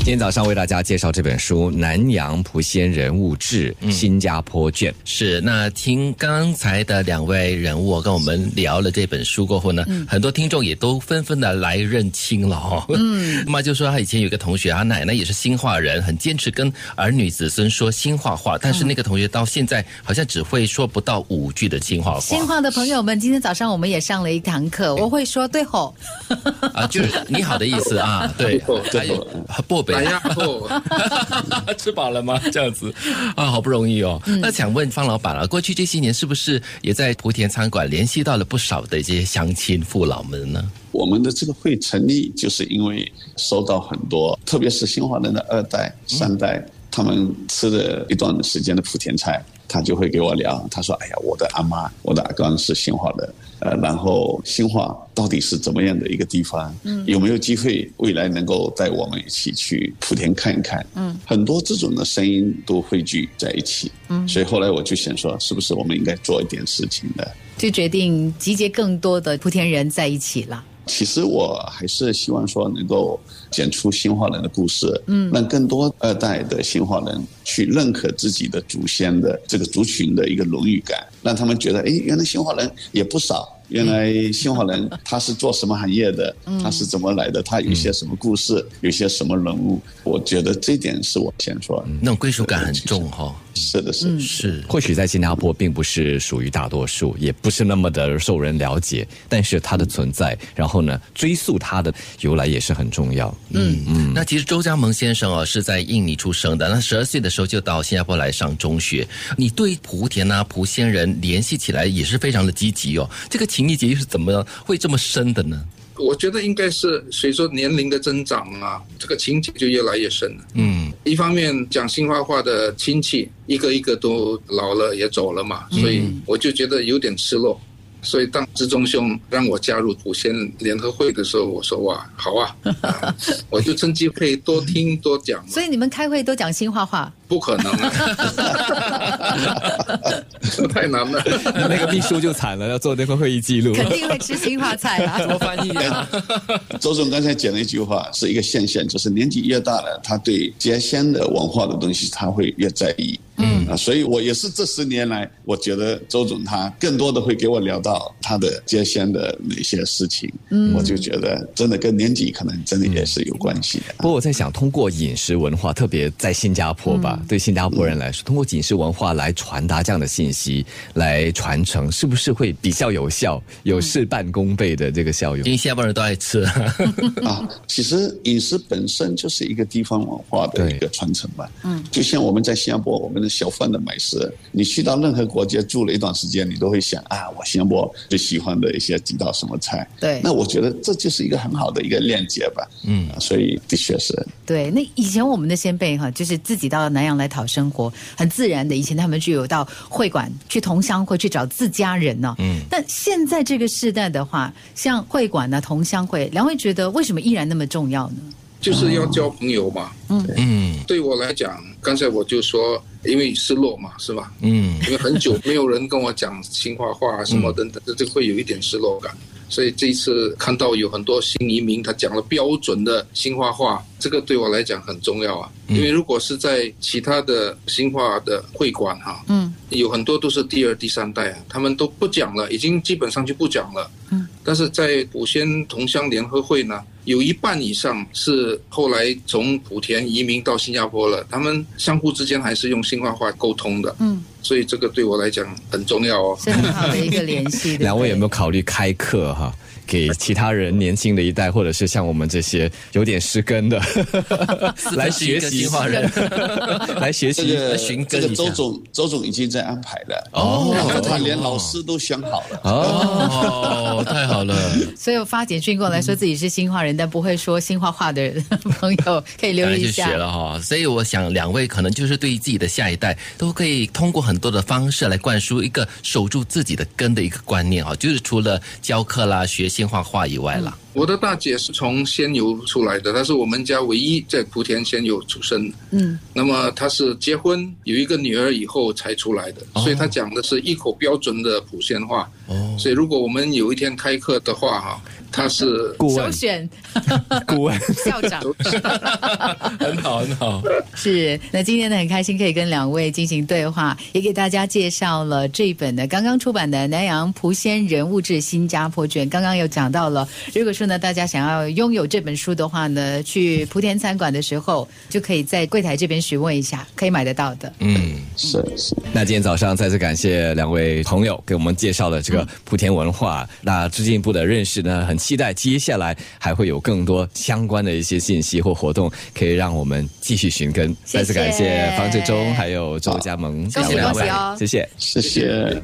今天早上为大家介绍这本书《南洋蒲仙人物志》新加坡卷。是，那听刚才的两位人物跟我们聊了这本书过后呢，很多听众也都纷纷的来认亲了哈。嗯，那么就说他以前有个同学，他奶奶也是新化人，很坚持跟儿女子孙说新化话，但是那个同学到现在好像只会说不到五句的新化话。新化的朋友们，今天早上我们也上了一堂课，我会说对吼。啊，就是你好的意思啊，对，还有不北。吃饱了吗？这样子啊，好不容易哦。那想问方老板了，过去这些年是不是也在莆田餐馆联系到了不少的这些乡亲父老们呢？我们的这个会成立，就是因为收到很多，特别是新华人的二代、三代，他们吃了一段时间的莆田菜，他就会给我聊。他说：“哎呀，我的阿妈、我的阿公是兴化的。”呃，然后兴化到底是怎么样的一个地方？嗯，有没有机会未来能够带我们一起去莆田看一看？嗯，很多这种的声音都汇聚在一起。嗯，所以后来我就想说，是不是我们应该做一点事情呢？就决定集结更多的莆田人在一起了。其实我还是希望说能够讲出新化人的故事，嗯，让更多二代的新化人去认可自己的祖先的这个族群的一个荣誉感，让他们觉得，哎，原来新化人也不少。原来新华人他是做什么行业的？他是怎么来的？他有些什么故事？有些什么人物？我觉得这点是我先说，那种归属感很重哈。是的，是是。或许在新加坡并不是属于大多数，也不是那么的受人了解，但是它的存在，然后呢，追溯它的由来也是很重要。嗯嗯。那其实周家萌先生哦是在印尼出生的，那十二岁的时候就到新加坡来上中学。你对莆田啊、莆仙人联系起来也是非常的积极哦。这个情谊结又是怎么会这么深的呢？我觉得应该是随着年龄的增长啊，这个情节就越来越深了。嗯，一方面讲新华话的亲戚一个一个都老了也走了嘛，所以我就觉得有点失落。所以当志忠兄让我加入古仙联合会的时候，我说哇，好啊，我就趁机会多听多讲。所以你们开会都讲新话话？不可能啊，太难了。那个秘书就惨了，要做那个会议记录，肯定会吃新话菜啊。怎么翻译啊？周总刚才讲了一句话，是一个现象，就是年纪越大了，他对家乡的文化的东西他会越在意。嗯啊，所以我也是这十年来，我觉得周总他更多的会给我聊到他的家乡的那些事情。嗯，我就觉得真的跟年纪可能真的也是有关系的。不过我在想，通过饮食文化，特别在新加坡吧。对新加坡人来说，通过饮食文化来传达这样的信息，来传承，是不是会比较有效，有事半功倍的这个效用？因为新加坡人都爱吃 啊。其实饮食本身就是一个地方文化的一个传承吧。嗯，就像我们在新加坡，我们的小贩的美食，你去到任何国家住了一段时间，你都会想啊，我新加坡最喜欢的一些几道什么菜。对，那我觉得这就是一个很好的一个链接吧。嗯，所以的确是。对，那以前我们的先辈哈，就是自己到南洋。来讨生活很自然的，以前他们就有到会馆去同乡会去找自家人呢。嗯，但现在这个时代的话，像会馆呢、同乡会，两位觉得为什么依然那么重要呢？就是要交朋友嘛。嗯嗯，对我来讲，刚才我就说，因为失落嘛，是吧？嗯，因为很久没有人跟我讲新话话什么等等，这这会有一点失落感。所以这一次看到有很多新移民，他讲了标准的新化话，这个对我来讲很重要啊。因为如果是在其他的新化的会馆哈，嗯，有很多都是第二、第三代啊，他们都不讲了，已经基本上就不讲了。嗯，但是在古仙同乡联合会呢，有一半以上是后来从莆田移民到新加坡了，他们相互之间还是用新加坡话沟通的。嗯。所以这个对我来讲很重要哦，是很好的一个联系。两位有没有考虑开课哈？给其他人年轻的一代，或者是像我们这些有点失根的，来学习新化人，来学习 寻根。这个周总，周总已经在安排了哦，他连老师都想好了哦，太好了。所以发简讯过来说自己是新化人，但不会说新化话的朋友可以留意一下。学了哈，所以我想两位可能就是对于自己的下一代，都可以通过很多的方式来灌输一个守住自己的根的一个观念啊，就是除了教课啦，学习。画画以外了。我的大姐是从仙游出来的，她是我们家唯一在莆田仙游出生。嗯，那么她是结婚有一个女儿以后才出来的，所以她讲的是一口标准的莆仙话。哦，所以如果我们有一天开课的话，哈，他是顾问，首选顾问，校长。很好，很好。是，那今天呢很开心可以跟两位进行对话，也给大家介绍了这一本呢刚刚出版的《南洋蒲仙人物志新加坡卷》。刚刚有讲到了，如果说呢大家想要拥有这本书的话呢，去莆田餐馆的时候就可以在柜台这边询问一下，可以买得到的。嗯，是是。那今天早上再次感谢两位朋友给我们介绍了这个莆田文化，那进一步的认识呢，很期待接下来还会有更多相关的一些信息或活动，可以让我们继续寻根。谢谢再次感谢方志忠还有周家萌谢谢两位恭喜哦谢谢。谢谢。